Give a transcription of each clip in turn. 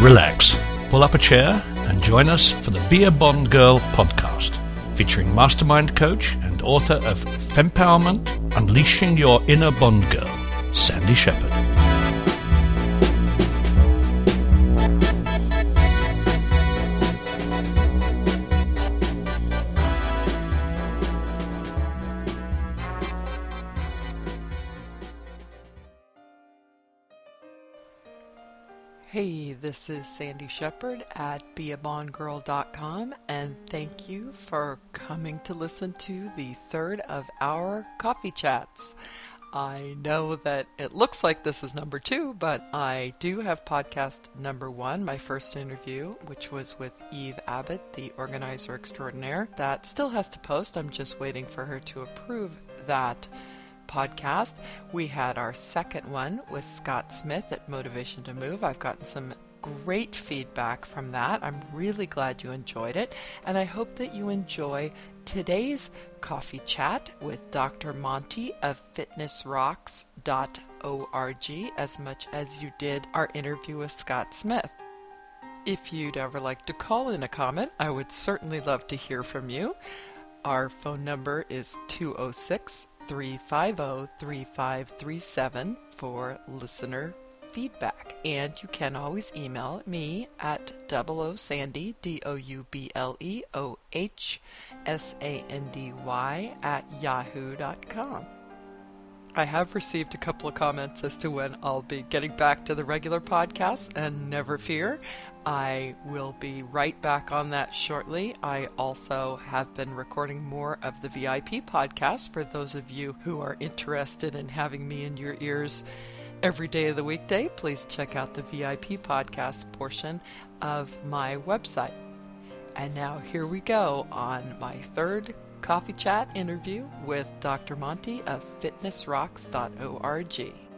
Relax, pull up a chair, and join us for the Be a Bond Girl podcast, featuring mastermind coach and author of Fempowerment Unleashing Your Inner Bond Girl, Sandy Shepard. This is Sandy Shepard at beabondgirl.com, and thank you for coming to listen to the third of our coffee chats. I know that it looks like this is number two, but I do have podcast number one, my first interview, which was with Eve Abbott, the organizer extraordinaire. That still has to post. I'm just waiting for her to approve that podcast. We had our second one with Scott Smith at Motivation to Move. I've gotten some great feedback from that. I'm really glad you enjoyed it, and I hope that you enjoy today's coffee chat with Dr. Monte of fitnessrocks.org as much as you did our interview with Scott Smith. If you'd ever like to call in a comment, I would certainly love to hear from you. Our phone number is 206 350 3537 for listener feedback. And you can always email me at double O Sandy, D O U B L E O H S A N D Y, at yahoo.com. I have received a couple of comments as to when I'll be getting back to the regular podcast, and never fear, I will be right back on that shortly. I also have been recording more of the VIP podcast for those of you who are interested in having me in your ears every day of the weekday. Please check out the VIP podcast portion of my website. And now here we go on my third coffee chat interview with Dr. Monte of fitnessrocks.org.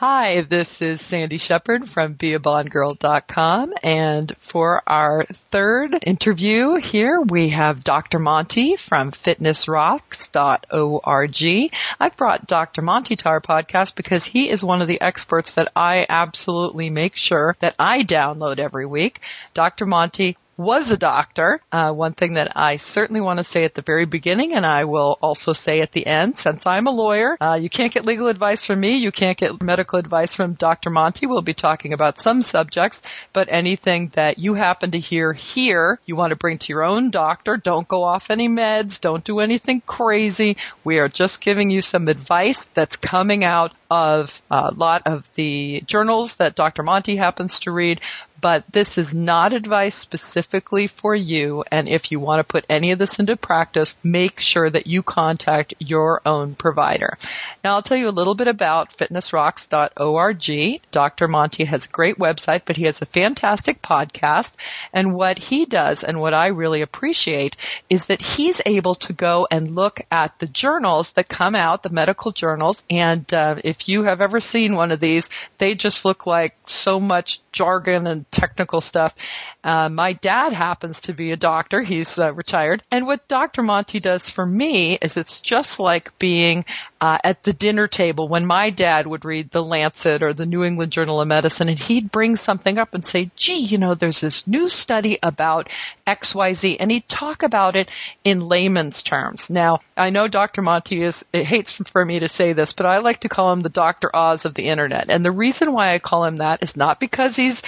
Hi, this is Sandy Shepard from BeABondGirl.com and for our third interview here we have Dr. Monte from FitnessRocks.org. I've brought Dr. Monte to our podcast because he is one of the experts that I absolutely make sure that I download every week. Dr. Monte was a doctor. Uh, one thing that I certainly want to say at the very beginning, and I will also say at the end, since I'm a lawyer, uh, you can't get legal advice from me. You can't get medical advice from Dr. Monte. We'll be talking about some subjects, but anything that you happen to hear here, you want to bring to your own doctor. Don't go off any meds. Don't do anything crazy. We are just giving you some advice that's coming out of a lot of the journals that Dr. Monte happens to read, but this is not advice specifically for you. And if you want to put any of this into practice, make sure that you contact your own provider. Now I'll tell you a little bit about fitnessrocks.org. Dr. Monte has a great website, but he has a fantastic podcast. And what he does and what I really appreciate is that he's able to go and look at the journals that come out, the medical journals. And uh, if you have ever seen one of these, they just look like so much jargon and technical stuff. Uh, my dad happens to be a doctor. He's uh, retired. And what Dr. Monte does for me is it's just like being uh, at the dinner table when my dad would read the Lancet or the New England Journal of Medicine and he'd bring something up and say, gee, you know, there's this new study about XYZ and he'd talk about it in layman's terms. Now, I know Dr. Monte is, it hates for me to say this, but I like to call him the Dr. Oz of the internet. And the reason why I call him that is not because he's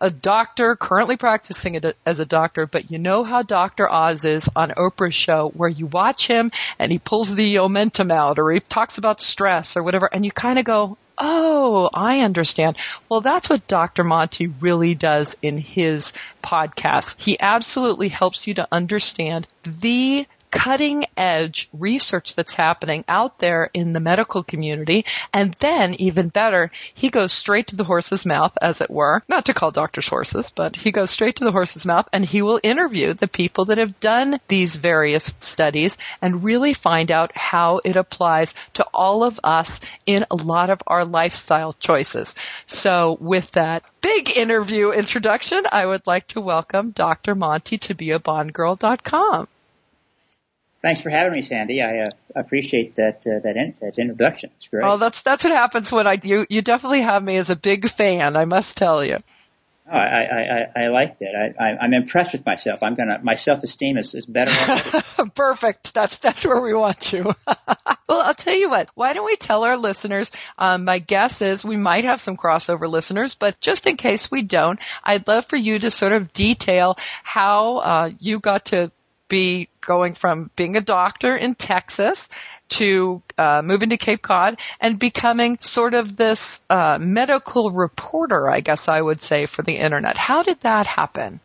a doctor currently practicing as a doctor, but you know how Dr. Oz is on Oprah's show where you watch him and he pulls the omentum out or he talks about stress or whatever and you kind of go, Oh, I understand. Well, that's what Dr. Monte really does in his podcast. He absolutely helps you to understand the cutting edge research that's happening out there in the medical community. And then even better, he goes straight to the horse's mouth, as it were, not to call doctors horses, but he goes straight to the horse's mouth and he will interview the people that have done these various studies and really find out how it applies to all of us in a lot of our lifestyle choices. So with that big interview introduction, I would like to welcome Dr. Monte to beabondgirl.com. Thanks for having me, Sandy. I uh, appreciate that uh, that, in, that introduction. It's great. Oh, that's that's what happens when I you you definitely have me as a big fan. I must tell you. Oh, I, I, I, I liked it. I, I, I'm impressed with myself. I'm gonna, my self-esteem is, is better. Perfect. That's, that's where we want you. well, I'll tell you what, why don't we tell our listeners, um, my guess is we might have some crossover listeners, but just in case we don't, I'd love for you to sort of detail how, uh, you got to be going from being a doctor in Texas to uh, moving to Cape Cod and becoming sort of this uh, medical reporter, I guess I would say, for the internet. How did that happen?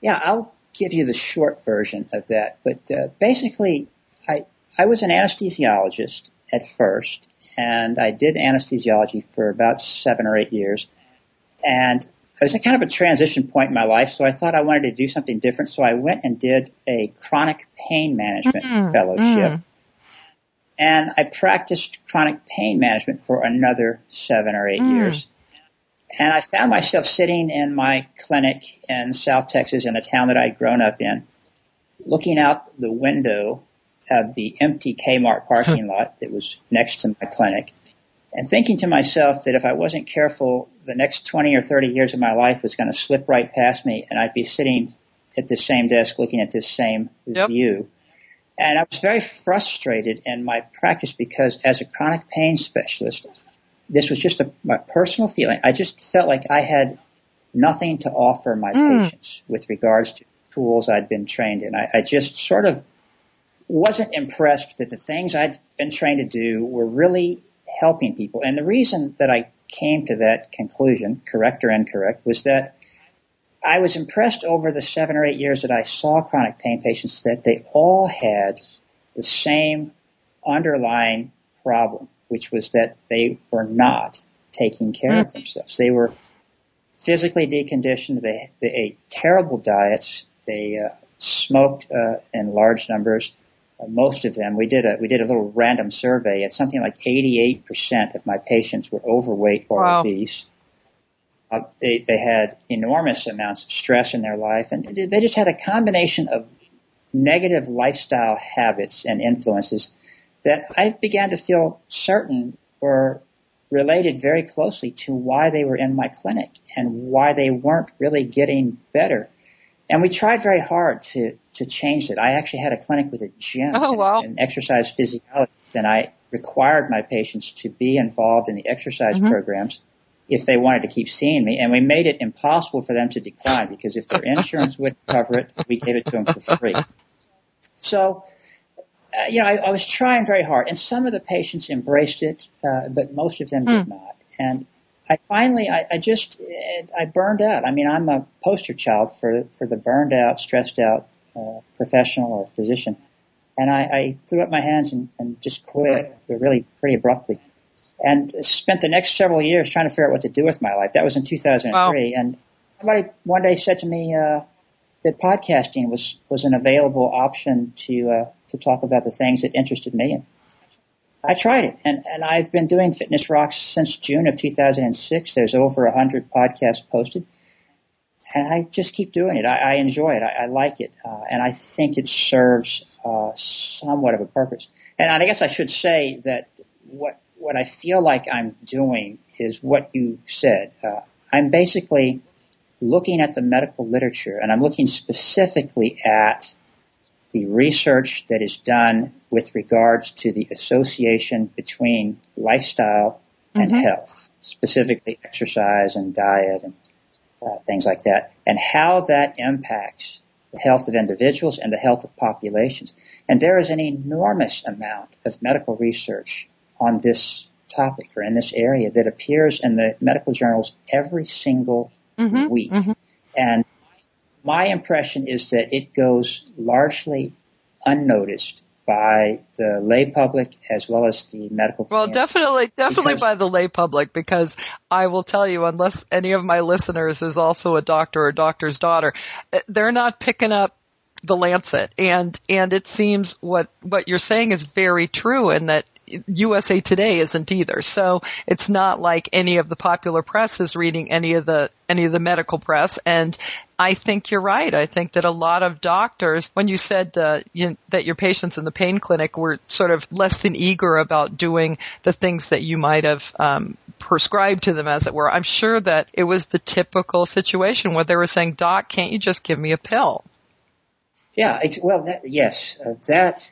Yeah, I'll give you the short version of that. But uh, basically, I I was an anesthesiologist at first, and I did anesthesiology for about seven or eight years, and it was a kind of a transition point in my life, so I thought I wanted to do something different. So I went and did a chronic pain management mm-hmm. fellowship. Mm. And I practiced chronic pain management for another seven or eight mm. years. And I found myself sitting in my clinic in South Texas in a town that I'd grown up in, looking out the window of the empty Kmart parking lot that was next to my clinic and thinking to myself that if I wasn't careful, the next 20 or 30 years of my life was going to slip right past me and I'd be sitting at the same desk looking at this same yep. view. And I was very frustrated in my practice because as a chronic pain specialist, this was just a, my personal feeling. I just felt like I had nothing to offer my mm. patients with regards to tools I'd been trained in. I, I just sort of wasn't impressed that the things I'd been trained to do were really helping people. And the reason that I came to that conclusion, correct or incorrect, was that I was impressed over the seven or eight years that I saw chronic pain patients that they all had the same underlying problem, which was that they were not taking care mm-hmm. of themselves. They were physically deconditioned. They, they ate terrible diets. They uh, smoked uh, in large numbers. Uh, most of them, we did a we did a little random survey, and something like 88% of my patients were overweight or wow. obese. Uh, they, they had enormous amounts of stress in their life, and they just had a combination of negative lifestyle habits and influences that I began to feel certain were related very closely to why they were in my clinic and why they weren't really getting better. And we tried very hard to, to change it. I actually had a clinic with a gym oh, wow. and, and exercise physiologist, and I required my patients to be involved in the exercise mm-hmm. programs if they wanted to keep seeing me. And we made it impossible for them to decline because if their insurance would cover it, we gave it to them for free. So, uh, you know, I, I, was trying very hard, and some of the patients embraced it, uh, but most of them mm. did not. And I finally, I, I just, I burned out. I mean, I'm a poster child for for the burned out, stressed out uh, professional or physician, and I, I threw up my hands and, and just quit, really pretty abruptly and spent the next several years trying to figure out what to do with my life. That was in 2003. Wow. And somebody one day said to me uh, that podcasting was was an available option to uh, to talk about the things that interested me. And I tried it, and and I've been doing Fitness Rocks since June of 2006. There's over hundred podcasts posted. And I just keep doing it. I, I enjoy it. I, I like it, uh, and I think it serves uh, somewhat of a purpose. And I guess I should say that what what I feel like I'm doing is what you said. Uh, I'm basically looking at the medical literature and I'm looking specifically at the research that is done with regards to the association between lifestyle and mm-hmm. health, specifically exercise and diet and uh, things like that, and how that impacts the health of individuals and the health of populations. And there is an enormous amount of medical research on this topic or in this area that appears in the medical journals every single mm-hmm, week. Mm-hmm. And my impression is that it goes largely unnoticed by the lay public as well as the medical. Well, definitely, definitely by the lay public because I will tell you, unless any of my listeners is also a doctor or a doctor's daughter, eh, they're not picking up the Lancet, and and it seems what what you're saying is very true, and that USA Today isn't either. So it's not like any of the popular press is reading any of the any of the medical press, and I think you're right. I think that a lot of doctors, when you said uh, you, that your patients in the pain clinic were sort of less than eager about doing the things that you might have um, prescribed to them, as it were, I'm sure that it was the typical situation where they were saying, "Doc, can't you just give me a pill?" Yeah, well, that, yes, uh, that,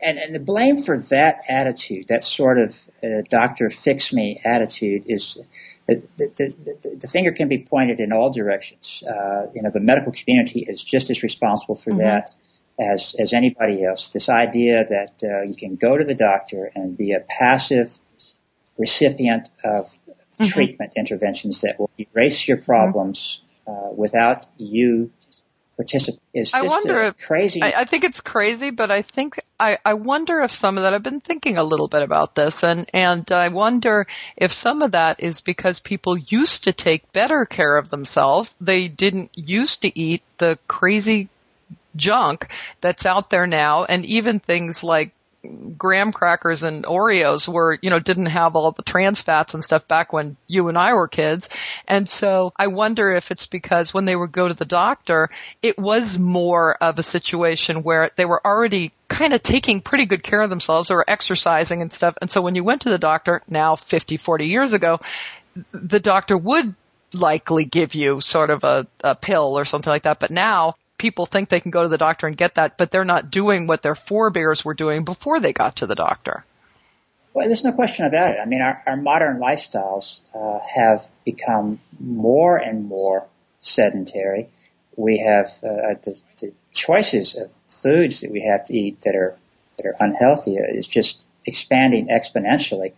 and, and the blame for that attitude, that sort of uh, doctor fix me attitude is, the, the, the, the finger can be pointed in all directions. Uh, you know, the medical community is just as responsible for Mhm. that as, as anybody else. This idea that uh, you can go to the doctor and be a passive recipient of Mhm. treatment interventions that will erase your problems uh, without you is I wonder if- crazy. I, I think it's crazy, but I think I, I wonder if some of that. I've been thinking a little bit about this, and and I wonder if some of that is because people used to take better care of themselves. They didn't used to eat the crazy junk that's out there now, and even things like graham crackers and Oreos were, you know, didn't have all the trans fats and stuff back when you and I were kids. And so I wonder if it's because when they would go to the doctor, it was more of a situation where they were already kind of taking pretty good care of themselves or exercising and stuff. And so when you went to the doctor now 50, 40 years ago, the doctor would likely give you sort of a, a pill or something like that. But now people think they can go to the doctor and get that, but they're not doing what their forebears were doing before they got to the doctor. Well, there's no question about it. I mean, our, our modern lifestyles uh, have become more and more sedentary. We have uh, the, the choices of foods that we have to eat that are that are unhealthy is just expanding exponentially,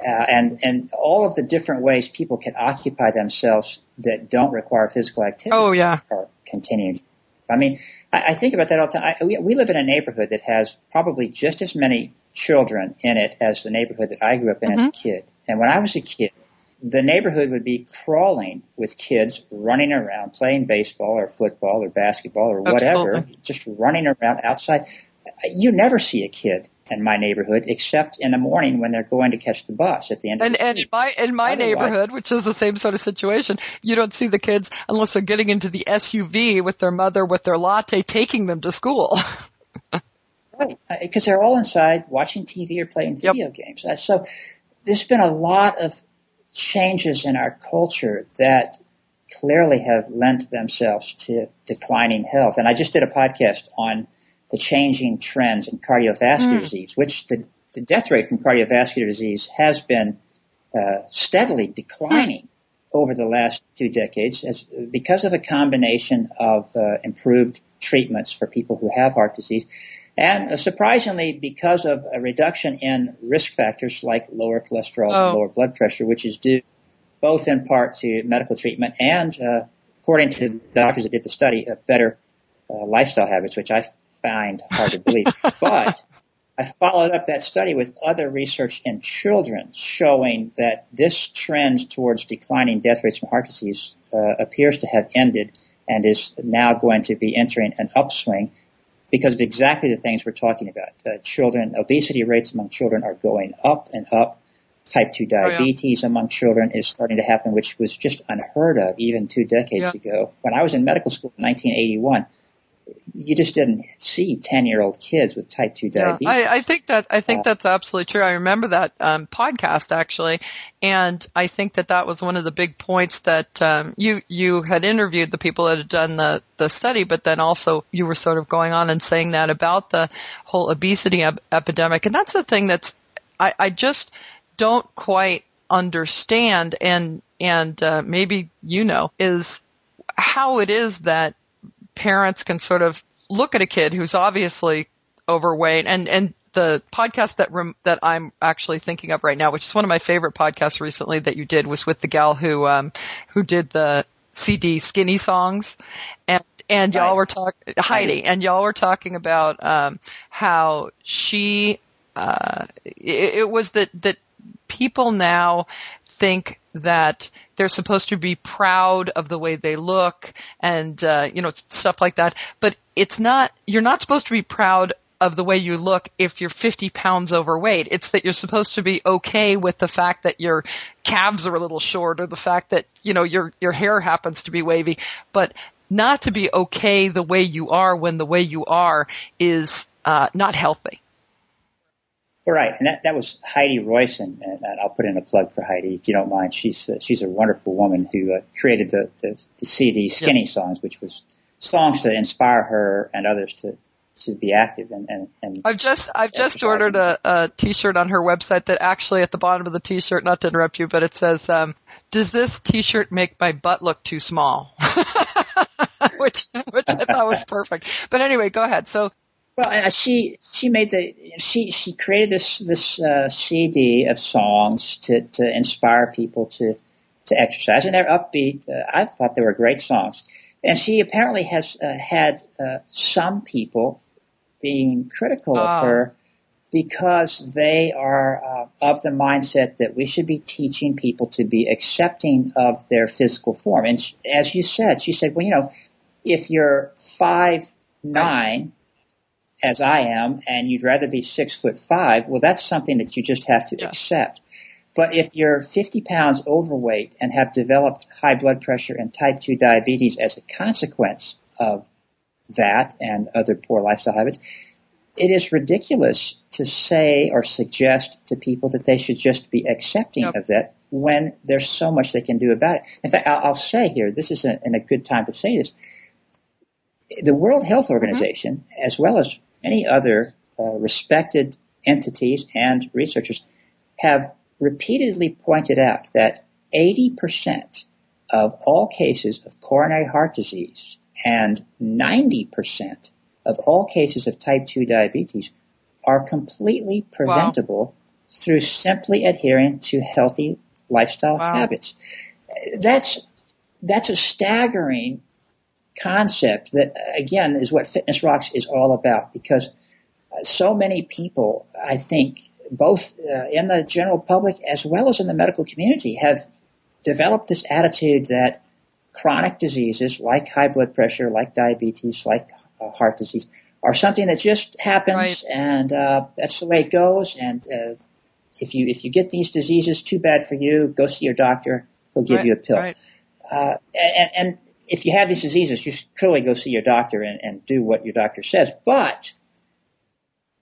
uh, and and all of the different ways people can occupy themselves that don't require physical activity Oh yeah. are continuing. I mean, I, I think about that all the time. I, we, we live in a neighborhood that has probably just as many children in it as the neighborhood that I grew up in as a mm-hmm. kid. And when I was a kid, the neighborhood would be crawling with kids running around, playing baseball or football or basketball or whatever, Absolutely. just running around outside. You never see a kid in my neighborhood except in the morning when they're going to catch the bus at the end of And the and day. in my in my Otherwise- neighborhood, which is the same sort of situation, you don't see the kids unless they're getting into the SUV with their mother with their latte taking them to school. Right, because they're all inside watching TV or playing Yep. video games. Uh, So there's been a lot of changes in our culture that clearly have lent themselves to declining health. And I just did a podcast on the changing trends in cardiovascular disease, which the, the death rate from cardiovascular disease has been uh, steadily declining over the last two decades as, because of a combination of uh, improved treatments for people who have heart disease and uh, surprisingly because of a reduction in risk factors like lower cholesterol Oh. and lower blood pressure, which is due both in part to medical treatment and, uh, according to the doctors that did the study, better uh, lifestyle habits, which I find hard to believe. but I followed up that study with other research in children showing that this trend towards declining death rates from heart disease uh, appears to have ended and is now going to be entering an upswing because of exactly the things we're talking about. Uh, children, obesity rates among children are going up and up. Type 2 yeah. diabetes among children is starting to happen, which was just unheard of even two decades Yeah. ago. When I was in medical school in 1981, you just didn't see 10 year old kids with type 2 Yeah, diabetes. I, I think that I think Uh, that's absolutely true. I remember that um, podcast actually, and I think that that was one of the big points that um, you you had interviewed the people that had done the the study, but then also you were sort of going on and saying that about the whole obesity ep- epidemic, and that's the thing that's I, I just don't quite understand, and and uh, maybe you know is how it is that parents can sort of look at a kid who's obviously overweight. And and the podcast that rem- that I'm actually thinking of right now, which is one of my favorite podcasts recently that you did, was with the gal who um, who did the CD skinny songs, and and y'all were talking Heidi, and y'all were talking about um, how she uh, it, it was that that people now think that they're supposed to be proud of the way they look and uh, you know stuff like that, but it's not. You're not supposed to be proud of the way you look if you're 50 pounds overweight. It's that you're supposed to be okay with the fact that your calves are a little short or the fact that, you know, your, your hair happens to be wavy, but not to be okay the way you are when the way you are is, uh, not healthy. Right, and that, that was Heidi Royson, and I'll put in a plug for Heidi if you don't mind. She's uh, she's a wonderful woman who uh, created the, the the CD Skinny Songs, which was songs to inspire her and others to to be active and and, and I've just I've just ordered a, a T-shirt on her website that actually at the bottom of the T-shirt, not to interrupt you, but it says, um, "Does this T-shirt make my butt look too small?" which which I thought was perfect. But anyway, go ahead. So Well, uh, she she made the she she created this this uh, CD of songs to to inspire people to to exercise, and they're upbeat. Uh, I thought they were great songs, and she apparently has uh, had uh, some people being critical Ah. of her because they are uh, of the mindset that we should be teaching people to be accepting of their physical form. And sh as you said, she said, well, you know, if you're five nine as I am, and you'd rather be six foot five, well, that's something that you just have to Yeah. accept. But if you're 50 pounds overweight and have developed high blood pressure and type 2 diabetes as a consequence of that and other poor lifestyle habits, it is ridiculous to say or suggest to people that they should just be accepting Yep. of that when there's so much they can do about it. In fact, I'll, I'll say here, this is a, in a good time to say this. The World Health mm-hmm. Organization, as well as many other uh, respected entities and researchers, have repeatedly pointed out that 80% of all cases of coronary heart disease and 90% of all cases of type 2 diabetes are completely preventable through simply adhering to healthy lifestyle Wow. habits. That's, that's a staggering concept that again is what Fitness Rocks is all about because uh, so many people, I think, both uh, in the general public as well as in the medical community have developed this attitude that chronic diseases like high blood pressure, like diabetes, like uh, heart disease are something that just happens Right. and uh, that's the way it goes and uh, if you if you get these diseases too bad for you go see your doctor he'll give right, you a pill Right. uh, and, and if you have these diseases, you should clearly go see your doctor and, and do what your doctor says. But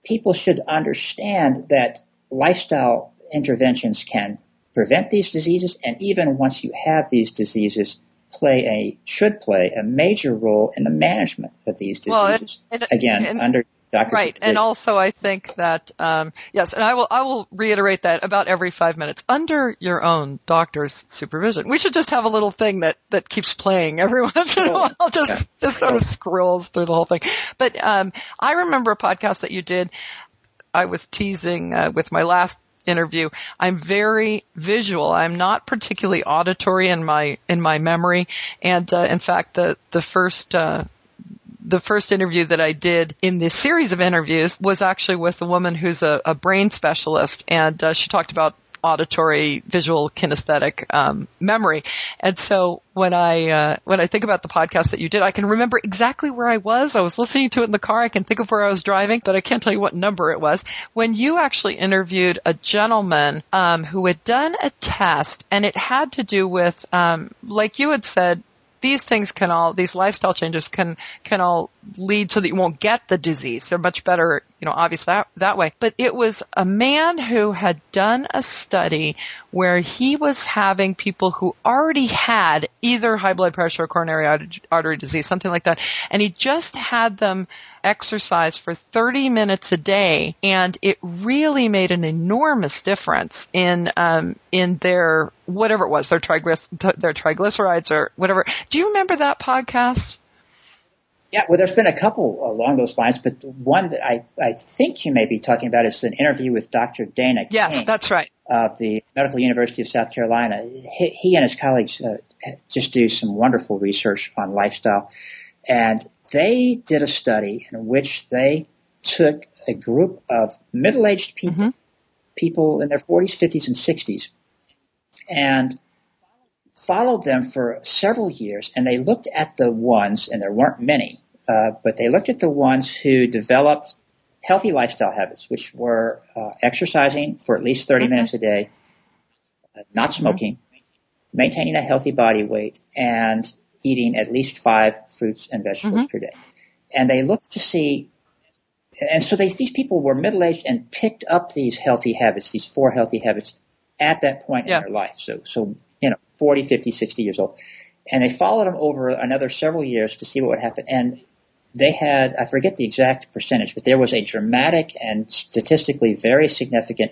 people should understand that lifestyle interventions can prevent these diseases, and even once you have these diseases, play a should play a major role in the management of these Well, and- diseases. and- Again, and- under Right, and also I think that um, yes, and I will I will reiterate that about every five minutes under your own doctor's supervision. We should just have a little thing that that keeps playing every once in a while, just just sort of scrolls through the whole thing. But um, I remember a podcast that you did. I was teasing uh, with my last interview. I'm very visual. I'm not particularly auditory in my in my memory, and uh, in fact, the the first. Uh, the first interview that I did in this series of interviews was actually with a woman who's a, a brain specialist, and uh, she talked about auditory, visual, kinesthetic um, memory. And so when I uh, when I think about the podcast that you did, I can remember exactly where I was. I was listening to it in the car. I can think of where I was driving, but I can't tell you what number it was. When you actually interviewed a gentleman um, who had done a test, and it had to do with, um, like you had said, these things can all these lifestyle changes can can all lead so that you won't get the disease. They're much better, you know, obviously that that way. But it was a man who had done a study where he was having people who already had either high blood pressure or coronary artery- artery disease, something like that, and he just had them exercise for 30 minutes a day and it really made an enormous difference in um in their whatever it was their triglyc- their triglycerides or whatever do you remember that podcast Yeah, well, there's been a couple along those lines, but the one that I, I think you may be talking about is an interview with Dr. Dana Yes, King that's right. of the Medical University of South Carolina. He, he and his colleagues uh, just do some wonderful research on lifestyle. And they did a study in which they took a group of middle-aged people, Mhm. people in their 40s, 50s, and 60s, and followed them for several years. And they looked at the ones, and there weren't many, uh, but they looked at the ones who developed healthy lifestyle habits, which were uh, exercising for at least 30 Mhm. minutes a day, uh, not smoking, maintaining a healthy body weight, and eating at least five fruits and vegetables Mhm. per day. And they looked to see, and so they, these people were middle-aged and picked up these healthy habits, these four healthy habits at that point Yes. in their life. So, so, you know, 40, 50, 60 years old. And they followed them over another several years to see what would happen. And they had, I forget the exact percentage, but there was a dramatic and statistically very significant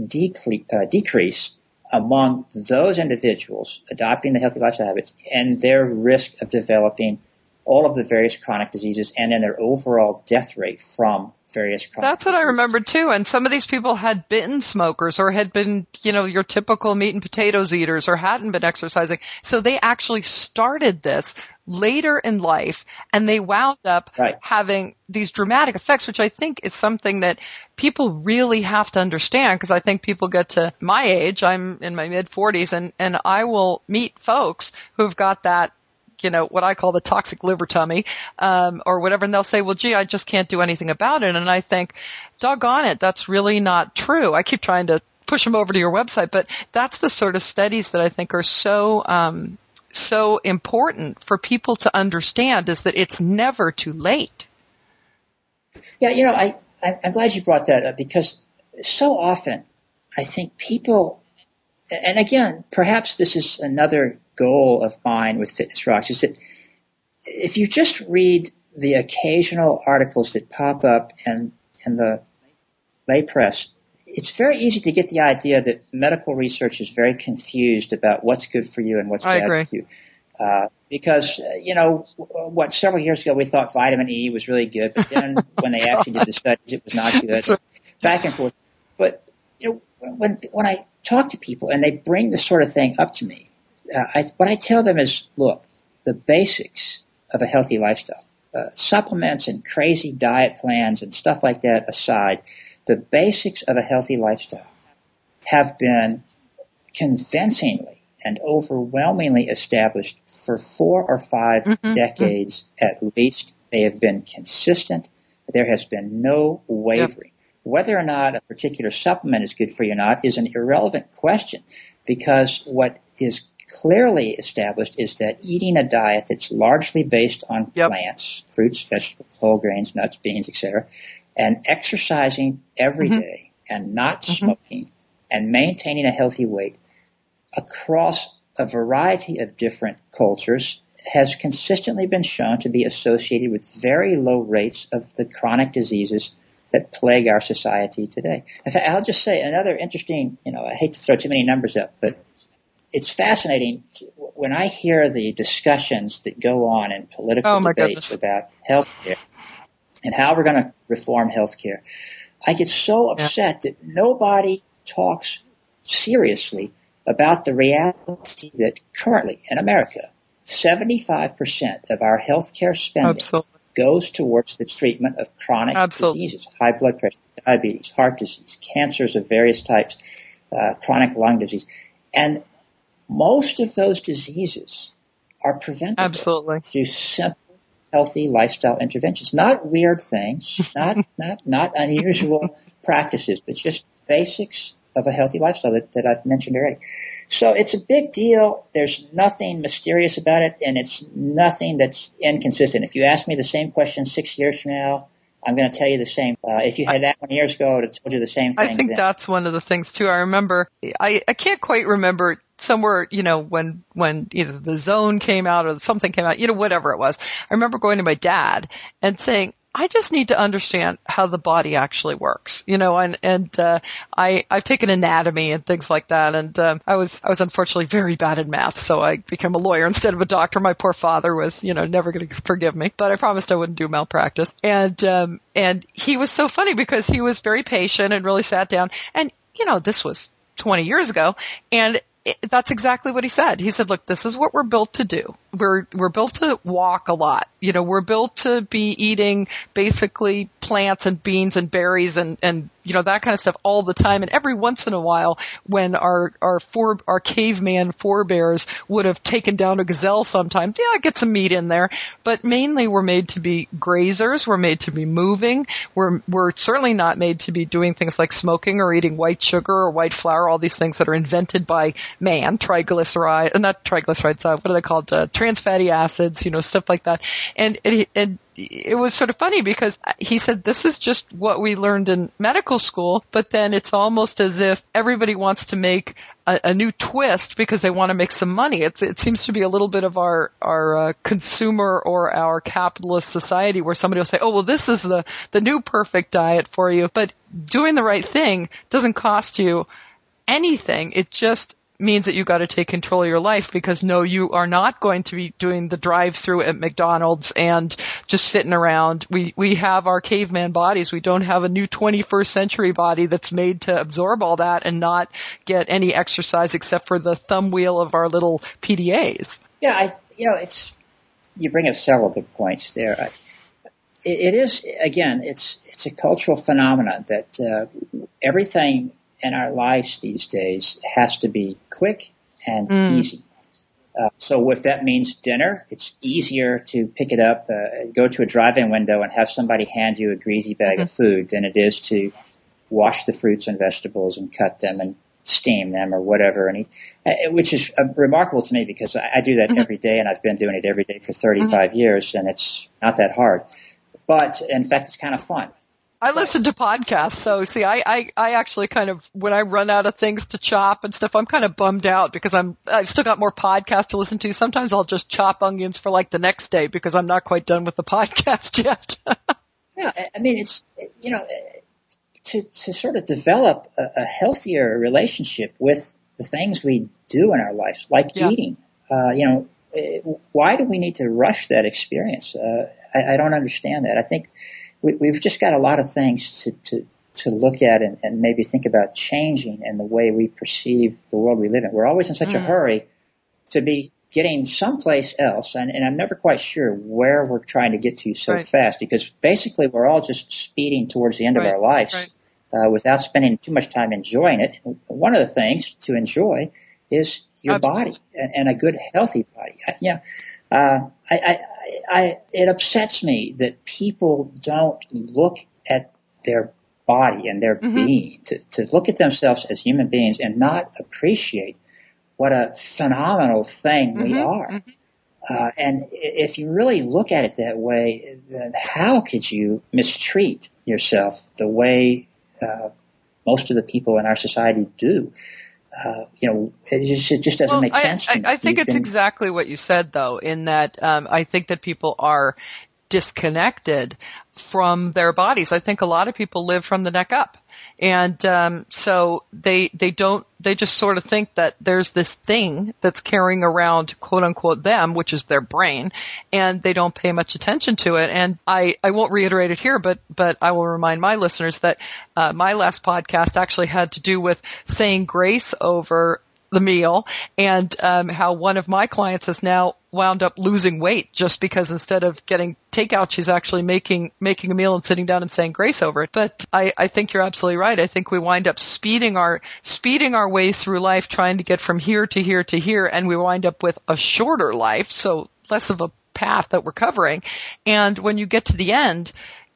uh, decrease among those individuals adopting the healthy lifestyle habits and their risk of developing all of the various chronic diseases and then their overall death rate from various chronic That's what I remember too. And some of these people had been smokers or had been, you know, your typical meat and potatoes eaters or hadn't been exercising. So they actually started this later in life and they wound up Right. having these dramatic effects, which I think is something that people really have to understand because I think people get to my age, I'm in my mid forties and, and I will meet folks who've got that you know, what I call the toxic liver tummy, um, or whatever, and they'll say, well, gee, I just can't do anything about it. And I think, doggone it, that's really not true. I keep trying to push them over to your website, but that's the sort of studies that I think are so, um, so important for people to understand is that it's never too late. Yeah, you know, I, I I'm glad you brought that up because so often I think people, and again, perhaps this is another goal of mine with Fitness Rocks is that if you just read the occasional articles that pop up in in the lay press, it's very easy to get the idea that medical research is very confused about what's good for you and what's I bad agree. for you. Uh, because, uh, you know, what several years ago we thought vitamin E was really good, but then when they actually did the studies, it was not good. Back and forth. But, you know, when, when I talk to people and they bring this sort of thing up to me, uh, I, what I tell them is, look, the basics of a healthy lifestyle, uh, supplements and crazy diet plans and stuff like that aside, the basics of a healthy lifestyle have been convincingly and overwhelmingly established for four or 5 Mhm. decades at least. They have been consistent. There has been no wavering. Whether or not a particular supplement is good for you or not is an irrelevant question because what is clearly established is that eating a diet that's largely based on Yep. plants, fruits, vegetables, whole grains, nuts, beans, etc., and exercising every Mhm. day and not Mhm. smoking and maintaining a healthy weight across a variety of different cultures has consistently been shown to be associated with very low rates of the chronic diseases that plague our society today. In fact, I'll just say another interesting, you know, I hate to throw too many numbers up, but it's fascinating when I hear the discussions that go on in political Oh, debates goodness. about healthcare and how we're going to reform healthcare. I get so Yeah. upset that nobody talks seriously about the reality that currently in America, 75% of our healthcare spending Absolutely. Goes towards the treatment of chronic Absolutely. diseases, high blood pressure, diabetes, heart disease, cancers of various types, uh, chronic lung disease. And most of those diseases are preventable Absolutely. through simple, healthy lifestyle interventions. Not weird things, not, not, not unusual practices, but just basics of a healthy lifestyle that, that I've mentioned already. So it's a big deal. There's nothing mysterious about it, and it's nothing that's inconsistent. If you ask me the same question six years from now, I'm going to tell you the same. Uh, if you had that one years ago, I would have told you the same thing. I think then. that's one of the things too. I remember, I, I can't quite remember somewhere, you know, when, when either the zone came out or something came out, you know, whatever it was. I remember going to my dad and saying, I just need to understand how the body actually works, you know, and, and, uh, I, I've taken anatomy and things like that. And, um, I was, I was unfortunately very bad at math. So I became a lawyer instead of a doctor. My poor father was, you know, never going to forgive me, but I promised I wouldn't do malpractice. And, um, and he was so funny because he was very patient and really sat down and, you know, this was 20 years ago and it, that's exactly what he said. He said, look, this is what we're built to do. We're, we're built to walk a lot. You know, we're built to be eating basically plants and beans and berries and, and, you know, that kind of stuff all the time. And every once in a while, when our, our four, our caveman forebears would have taken down a gazelle sometimes, yeah, get some meat in there. But mainly we're made to be grazers. We're made to be moving. We're, we're certainly not made to be doing things like smoking or eating white sugar or white flour, all these things that are invented by man, triglyceride, uh, not triglycerides, uh, what are they called? Uh, trans fatty acids, you know, stuff like that. And it, it, it was sort of funny because he said this is just what we learned in medical school, but then it's almost as if everybody wants to make a, a new twist because they want to make some money. It's, it seems to be a little bit of our our uh, consumer or our capitalist society where somebody will say, "Oh, well, this is the the new perfect diet for you," but doing the right thing doesn't cost you anything. It just means that you got to take control of your life because no, you are not going to be doing the drive through at McDonald's and just sitting around. We, we have our caveman bodies. We don't have a new 21st century body that's made to absorb all that and not get any exercise except for the thumb wheel of our little PDAs. Yeah, I, you know, it's, you bring up several good points there. I, it, is, again, it's, it's a cultural phenomenon that, uh, everything in our lives these days has to be quick and mm. easy. Uh, so if that means dinner, it's easier to pick it up, uh, go to a drive-in window and have somebody hand you a greasy bag mm-hmm. of food than it is to wash the fruits and vegetables and cut them and steam them or whatever. And he, uh, which is uh, remarkable to me because I, I do that mm-hmm. every day and I've been doing it every day for 35 mm-hmm. years and it's not that hard. But in fact, it's kind of fun. I listen to podcasts, so see, I, I, I actually kind of, when I run out of things to chop and stuff, I'm kind of bummed out because I'm, I've still got more podcasts to listen to. Sometimes I'll just chop onions for like the next day because I'm not quite done with the podcast yet. yeah, I mean, it's, you know, to, to sort of develop a, a healthier relationship with the things we do in our lives, like yeah. eating, uh, you know, eh, why do we need to rush that experience? Uh, I, I don't understand that. I think, we, have just got a lot of things to, to, to look at and, and, maybe think about changing in the way we perceive the world we live in. We're always in such mm. a hurry to be getting someplace else, and, and, I'm never quite sure where we're trying to get to so right. fast because basically we're all just speeding towards the end right. of our lives right. uh, without spending too much time enjoying it. One of the things to enjoy is your Absolutely. body and, and, a good, healthy body. Yeah. Uh, I, I, I, it upsets me that people don't look at their body and their mm-hmm. being, to, to look at themselves as human beings and not appreciate what a phenomenal thing mm-hmm. we are. Mm-hmm. Uh, and if you really look at it that way, then how could you mistreat yourself the way uh, most of the people in our society do? Uh, you know, it just, it just doesn't well, make sense. I, I, I think it's exactly what you said, though, in that um, I think that people are disconnected from their bodies. I think a lot of people live from the neck up. And um, so they they don't they just sort of think that there's this thing that's carrying around quote unquote them, which is their brain, and they don't pay much attention to it. And I I won't reiterate it here, but but I will remind my listeners that uh, my last podcast actually had to do with saying grace over the meal and um, how one of my clients has now wound up losing weight just because instead of getting takeout, she's actually making making a meal and sitting down and saying grace over it. But I, I think you're absolutely right. I think we wind up speeding our speeding our way through life, trying to get from here to here to here, and we wind up with a shorter life, so less of a path that we're covering. And when you get to the end,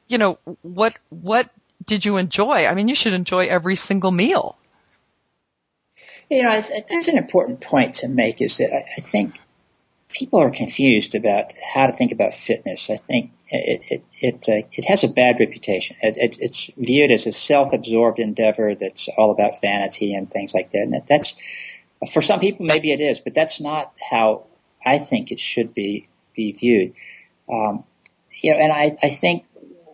you know what what did you enjoy? I mean, you should enjoy every single meal. You know, there's an important point to make is that I, I think people are confused about how to think about fitness. I think it it it, uh, it has a bad reputation. It, it, it's viewed as a self-absorbed endeavor that's all about vanity and things like that. And that's for some people maybe it is, but that's not how I think it should be be viewed. Um, you know, and I I think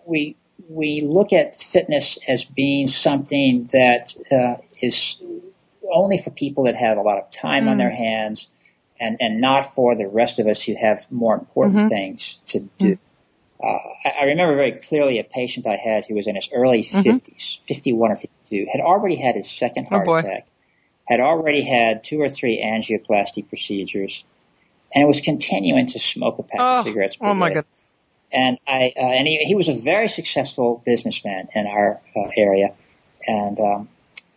we we look at fitness as being something that uh, is only for people that have a lot of time mm. on their hands and, and not for the rest of us who have more important mm-hmm. things to do. Mm. Uh, I, I, remember very clearly a patient I had who was in his early mm-hmm. 50s, 51 or 52, had already had his second oh, heart oh attack, had already had two or three angioplasty procedures, and was continuing to smoke a pack oh, of cigarettes per Oh my god! And I uh, and he, he was a very successful businessman in our uh, area, and um,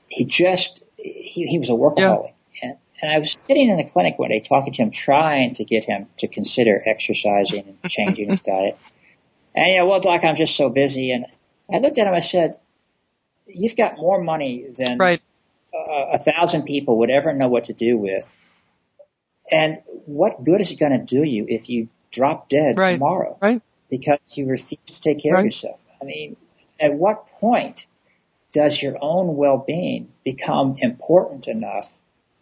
he just he, he was a workaholic. Yeah. And, and I was sitting in the clinic one day talking to him, trying to get him to consider exercising and changing his diet. And yeah, well, doc, I'm just so busy. And I looked at him. I said, "You've got more money than right. a, a thousand people would ever know what to do with. And what good is it going to do you if you drop dead right. tomorrow? Right. Because you refuse to take care right. of yourself. I mean, at what point does your own well-being become important enough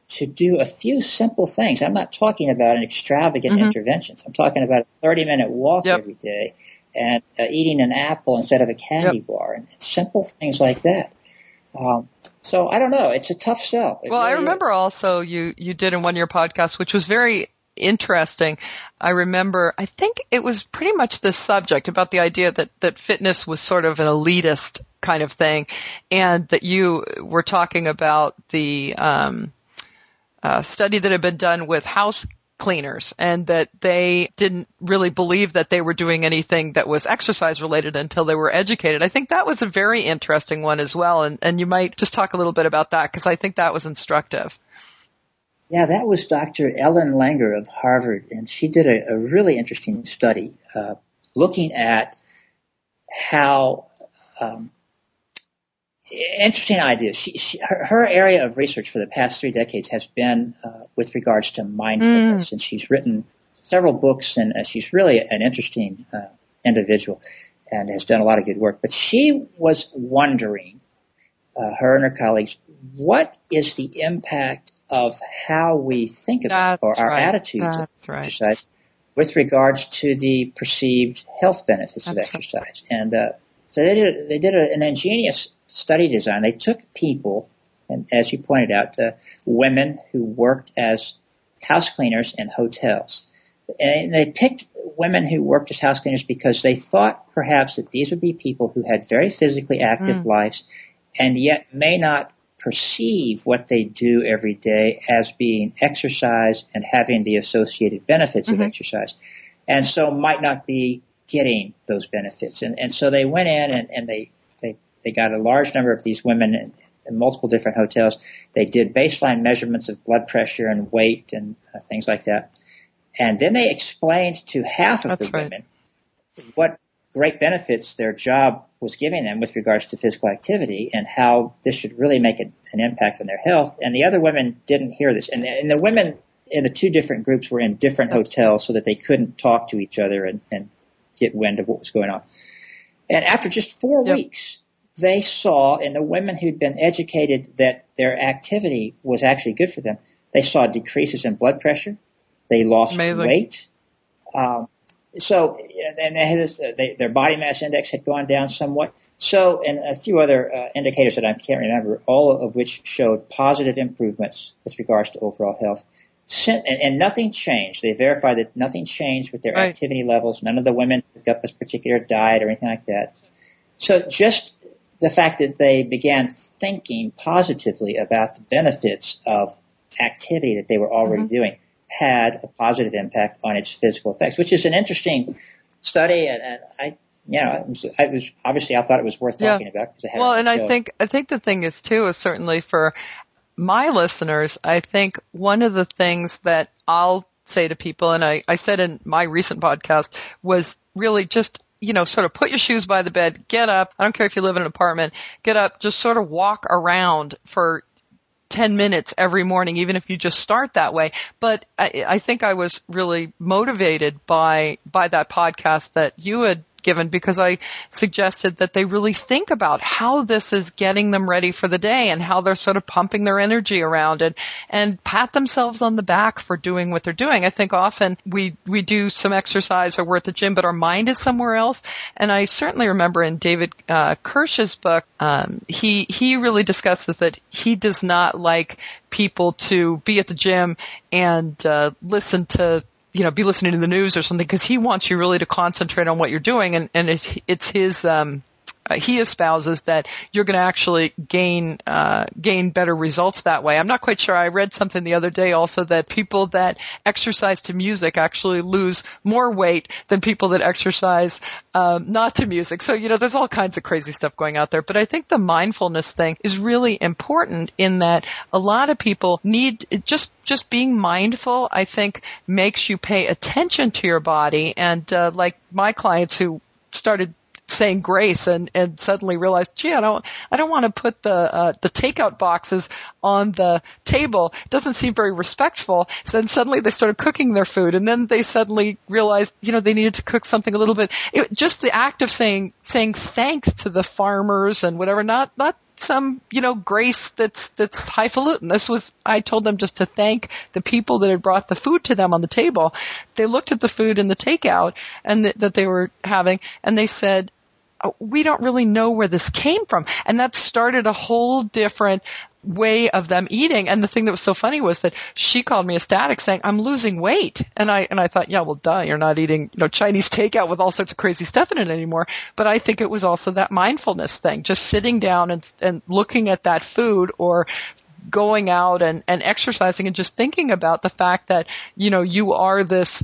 to do a few simple things? I'm not talking about an extravagant mm-hmm. interventions. I'm talking about a 30 minute walk yep. every day and uh, eating an apple instead of a candy yep. bar and simple things like that. Um, so I don't know. It's a tough sell. It well, really I remember is. also you you did in one of your podcasts, which was very interesting. I remember, I think it was pretty much this subject about the idea that, that fitness was sort of an elitist kind of thing and that you were talking about the, um, uh, study that had been done with house cleaners and that they didn't really believe that they were doing anything that was exercise related until they were educated. I think that was a very interesting one as well. And, and you might just talk a little bit about that because I think that was instructive. Yeah, that was Dr. Ellen Langer of Harvard, and she did a, a really interesting study uh, looking at how um, interesting idea. She, she, her, her, area of research for the past three decades has been uh, with regards to mindfulness, mm. and she's written several books, and uh, she's really an interesting uh, individual and has done a lot of good work. But she was wondering, uh, her and her colleagues, what is the impact of how we think about or our right. attitudes That's of right. exercise with regards to the perceived health benefits That's of exercise. Right. And uh, so they did they did a, an ingenious study design. They took people, and as you pointed out, uh, women who worked as house cleaners in hotels. And they picked women who worked as house cleaners because they thought perhaps that these would be people who had very physically active mm. lives and yet may not perceive what they do every day as being exercise and having the associated benefits mm-hmm. of exercise. And so might not be getting those benefits. And, and so they went in and, and they, they, they got a large number of these women in, in multiple different hotels. They did baseline measurements of blood pressure and weight and uh, things like that. And then they explained to half of That's the right. women what great benefits their job was giving them with regards to physical activity and how this should really make an, an impact on their health. And the other women didn't hear this. And, and the women in the two different groups were in different hotels so that they couldn't talk to each other and, and get wind of what was going on. And after just four yep. weeks, they saw in the women who'd been educated that their activity was actually good for them, they saw decreases in blood pressure. They lost Amazing. weight. Um, so, and they had this, uh, they, their body mass index had gone down somewhat. So, and a few other uh, indicators that I can't remember, all of which showed positive improvements with regards to overall health. And, and nothing changed. They verified that nothing changed with their right. activity levels. None of the women took up a particular diet or anything like that. So just the fact that they began thinking positively about the benefits of activity that they were already mm-hmm. doing had a positive impact on its physical effects, which is an interesting study. And, and I, you know, it was, it was, obviously I thought it was worth talking yeah. about because had. Well, and I think I think the thing is too is certainly for my listeners. I think one of the things that I'll say to people, and I, I said in my recent podcast, was really just you know, sort of put your shoes by the bed, get up. I don't care if you live in an apartment, get up, just sort of walk around for 10 minutes every morning, even if you just start that way. But I, I think I was really motivated by, by that podcast that you had given because I suggested that they really think about how this is getting them ready for the day and how they're sort of pumping their energy around it and pat themselves on the back for doing what they're doing. I think often we, we do some exercise or we're at the gym, but our mind is somewhere else. And I certainly remember in David uh, Kirsch's book, um, he, he really discusses that he does not like people to be at the gym and uh, listen to you know be listening to the news or something because he wants you really to concentrate on what you're doing and and it, it's his um uh, he espouses that you're going to actually gain uh, gain better results that way. I'm not quite sure. I read something the other day also that people that exercise to music actually lose more weight than people that exercise um, not to music. So you know, there's all kinds of crazy stuff going out there. But I think the mindfulness thing is really important in that a lot of people need just just being mindful. I think makes you pay attention to your body and uh, like my clients who started saying grace and, and suddenly realized, gee, I don't, I don't want to put the, uh, the takeout boxes on the table. It doesn't seem very respectful. So then suddenly they started cooking their food and then they suddenly realized, you know, they needed to cook something a little bit. It, just the act of saying, saying thanks to the farmers and whatever, not, not some, you know, grace that's, that's highfalutin. This was, I told them just to thank the people that had brought the food to them on the table. They looked at the food in the takeout and th- that they were having and they said, Uh, we don't really know where this came from. And that started a whole different way of them eating. And the thing that was so funny was that she called me ecstatic saying, I'm losing weight. And I, and I thought, yeah, well, duh, you're not eating, you know, Chinese takeout with all sorts of crazy stuff in it anymore. But I think it was also that mindfulness thing, just sitting down and, and looking at that food or going out and, and exercising and just thinking about the fact that, you know, you are this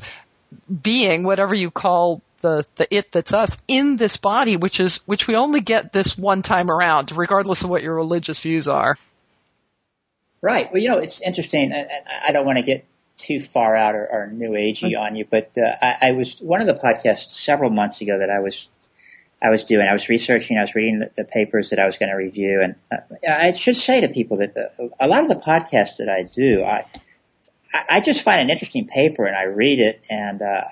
being, whatever you call the, the it that's us in this body, which is, which we only get this one time around, regardless of what your religious views are. Right. Well, you know, it's interesting. and I don't want to get too far out or, or new agey mm-hmm. on you, but uh, I, I was one of the podcasts several months ago that I was I was doing. I was researching. I was reading the, the papers that I was going to review, and uh, I should say to people that the, uh, a lot of the podcasts that I do, I I just find an interesting paper and I read it, and uh,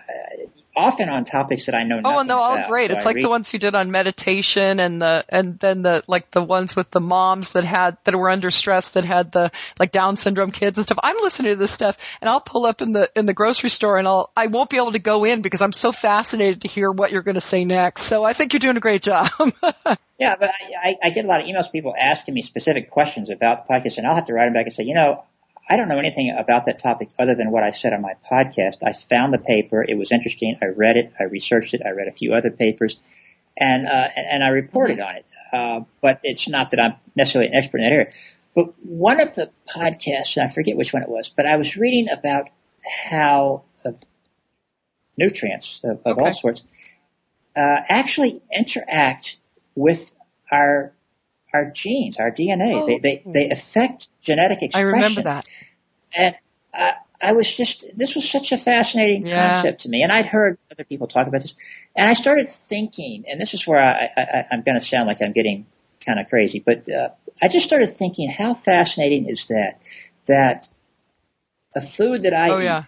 often on topics that I know. Oh, and they're all about. great. So it's I like read, the ones you did on meditation, and the and then the like the ones with the moms that had that were under stress that had the like Down syndrome kids and stuff. I'm listening to this stuff, and I'll pull up in the in the grocery store, and I'll I won't be able to go in because I'm so fascinated to hear what you're going to say next. So I think you're doing a great job. yeah, but I, I, I get a lot of emails, people asking me specific questions about the podcast, and I'll have to write them back and say, you know, I don't know anything about that topic other than what I said on my podcast. I found the paper. It was interesting. I read it. I researched it. I read a few other papers and, uh, and I reported on it. Uh, but it's not that I'm necessarily an expert in that area. But one of the podcasts, and I forget which one it was, but I was reading about how uh, nutrients of, of okay. all sorts, uh, actually interact with our our genes, our DNA. Oh. They, they, they affect genetic expression. I remember that. And I, I was just, this was such a fascinating Yeah. concept to me. And I'd heard other people talk about this. And I started thinking, and this is where I, I, I'm going to sound like I'm getting kind of crazy, but uh, I just started thinking, how fascinating is that? That a food that I Oh, eat yeah.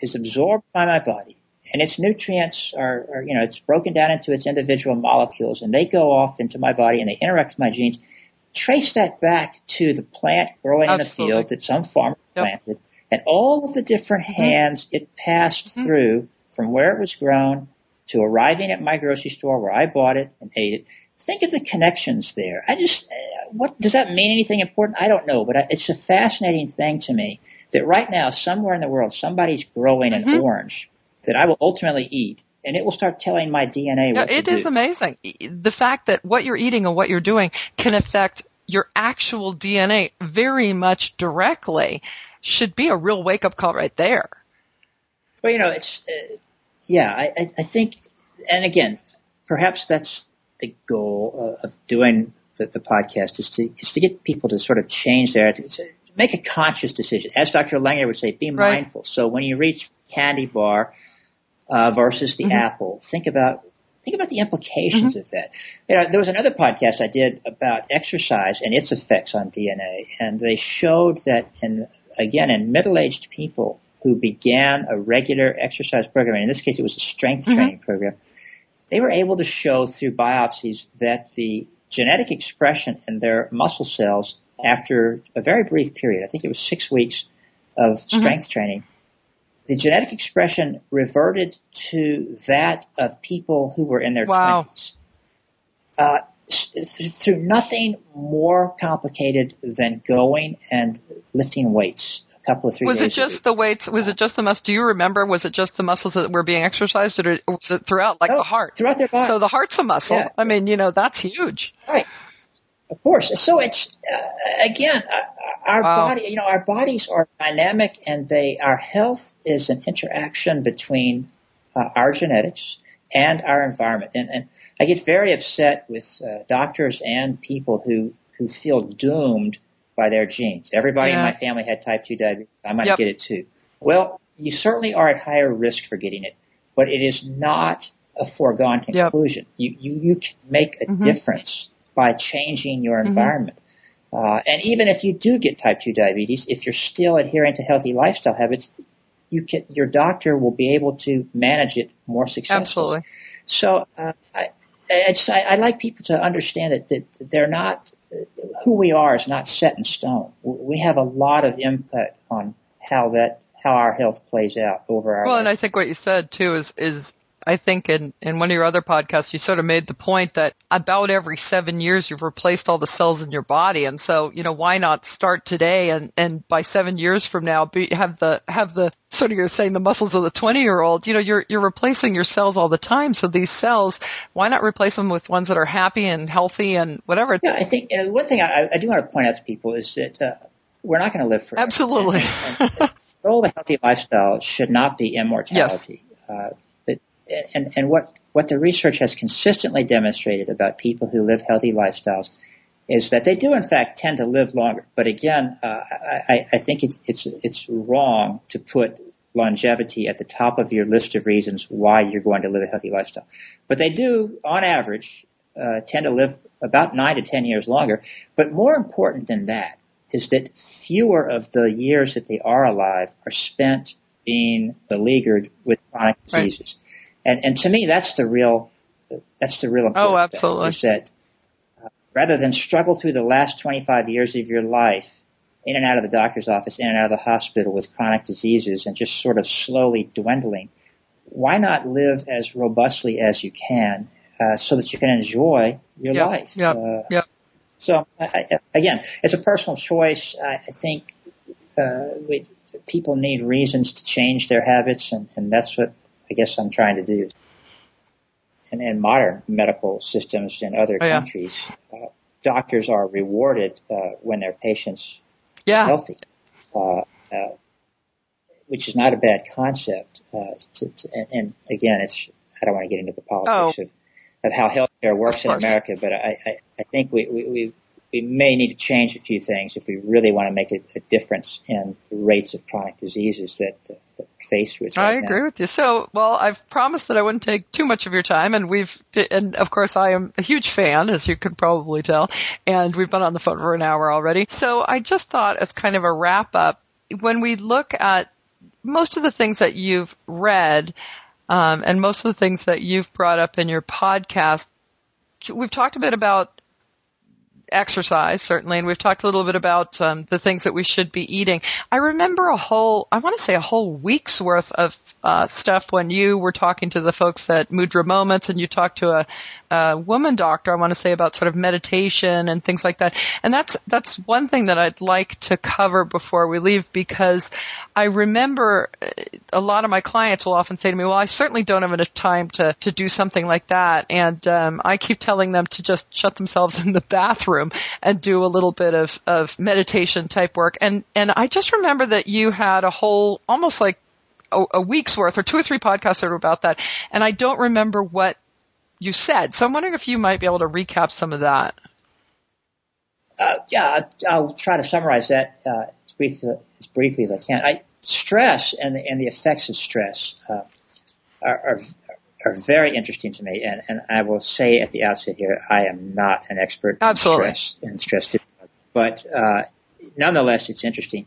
is absorbed by my body and its nutrients are, are, you know, it's broken down into its individual molecules and they go off into my body and they interact with my genes. Trace that back to the plant growing Absolutely. in a field that some farmer Yep. planted and all of the different hands it passed Mhm. through from where it was grown to arriving at my grocery store where I bought it and ate it. Think of the connections there. I just, uh, what, does that mean anything important? I don't know, but it's a fascinating thing to me that right now somewhere in the world somebody's growing an Mhm. orange that I will ultimately eat and it will start telling my DNA what it is do. amazing. The fact that what you're eating and what you're doing can affect your actual DNA very much directly should be a real wake up call right there. Well, you know, it's, uh, yeah, I, I, think, and again, perhaps that's the goal of, doing the, the podcast is to, is to get people to sort of change their, to, to make a conscious decision. As Dr. Langer would say, be Right. mindful. So when you reach candy bar, uh, versus the Mhm. apple, think about, think about the implications of that. You know, there was another podcast I did about exercise and its effects on DNA, and they showed that in, again, in middle-aged people who began a regular exercise program, and in this case it was a strength Mhm. training program, they were able to show through biopsies that the genetic expression in their muscle cells after a very brief period, I think it was six weeks of mm-hmm. strength mm-hmm. training, the genetic expression reverted to that of people who were in their wow. 20s. Uh, through nothing more complicated than going and lifting weights a couple of three was it just the weights was it just the muscles do you remember was it just the muscles that were being exercised or was it throughout like oh, the heart throughout their body so the heart's a muscle yeah. i mean you know that's huge right of course so it's uh, again uh, our wow. body you know our bodies are dynamic and they our health is an interaction between uh, our genetics and our environment and, and I get very upset with uh, doctors and people who who feel doomed by their genes. Everybody yeah. in my family had type 2 diabetes. I might yep. get it too. Well, you certainly are at higher risk for getting it, but it is not a foregone conclusion. Yep. You, you, you can make a mm-hmm. difference by changing your mm-hmm. environment. Mm-hmm. Uh, and even if you do get type 2 diabetes, if you're still adhering to healthy lifestyle habits, you can, your doctor will be able to manage it more successfully. Absolutely. So, uh, I, I, just, I, I like people to understand that, that they're not, who we are is not set in stone. We have a lot of input on how that, how our health plays out over our Well, life. and I think what you said too is, is I think in, in one of your other podcasts, you sort of made the point that about every seven years you've replaced all the cells in your body. And so, you know, why not start today and, and by seven years from now be, have the, have the, sort of you're saying the muscles of the 20 year old, you know, you're, you're replacing your cells all the time. So these cells, why not replace them with ones that are happy and healthy and whatever? Yeah, I think uh, one thing I, I do want to point out to people is that, uh, we're not going to live forever. Absolutely. and, and, and a healthy lifestyle should not be immortality. Yes. Uh, and, and what, what the research has consistently demonstrated about people who live healthy lifestyles is that they do in fact tend to live longer. But again, uh, I, I think it's, it's, it's wrong to put longevity at the top of your list of reasons why you're going to live a healthy lifestyle. But they do, on average, uh, tend to live about nine to ten years longer. But more important than that is that fewer of the years that they are alive are spent being beleaguered with chronic diseases. Right. And, and to me, that's the real, that's the real important Oh, absolutely. Thing, is that uh, rather than struggle through the last 25 years of your life in and out of the doctor's office, in and out of the hospital with chronic diseases and just sort of slowly dwindling, why not live as robustly as you can uh, so that you can enjoy your yep, life? Yep, uh, yep. So I, I, again, it's a personal choice. I, I think uh, we, people need reasons to change their habits, and, and that's what I guess I'm trying to do. And in modern medical systems in other oh, yeah. countries, uh, doctors are rewarded uh, when their patients yeah. are healthy, uh, uh, which is not a bad concept. Uh, to, to, and, and, again, it's I don't want to get into the politics oh. of, of how healthcare works in America, but I, I, I think we, we, we may need to change a few things if we really want to make a, a difference in the rates of chronic diseases that, uh, that faced with. Right I agree now. with you. So, well, I've promised that I wouldn't take too much of your time, and we've, and of course, I am a huge fan, as you could probably tell, and we've been on the phone for an hour already. So, I just thought, as kind of a wrap up, when we look at most of the things that you've read, um, and most of the things that you've brought up in your podcast, we've talked a bit about exercise certainly, and we've talked a little bit about um, the things that we should be eating. I remember a whole, I want to say a whole week's worth of uh, stuff when you were talking to the folks at Mudra Moments, and you talked to a, a woman doctor. I want to say about sort of meditation and things like that. And that's that's one thing that I'd like to cover before we leave because I remember uh, a lot of my clients will often say to me, "Well, I certainly don't have enough time to to do something like that," and um, I keep telling them to just shut themselves in the bathroom and do a little bit of of meditation type work. And and I just remember that you had a whole almost like a, a week's worth or two or three podcasts that were about that, and I don't remember what you said. So I'm wondering if you might be able to recap some of that. Uh, yeah, I'll try to summarize that uh, as, briefly, as briefly as I can. I, stress and the, and the effects of stress uh, are, are, are very interesting to me, and, and I will say at the outset here, I am not an expert Absolutely. in stress and stress, but uh, nonetheless, it's interesting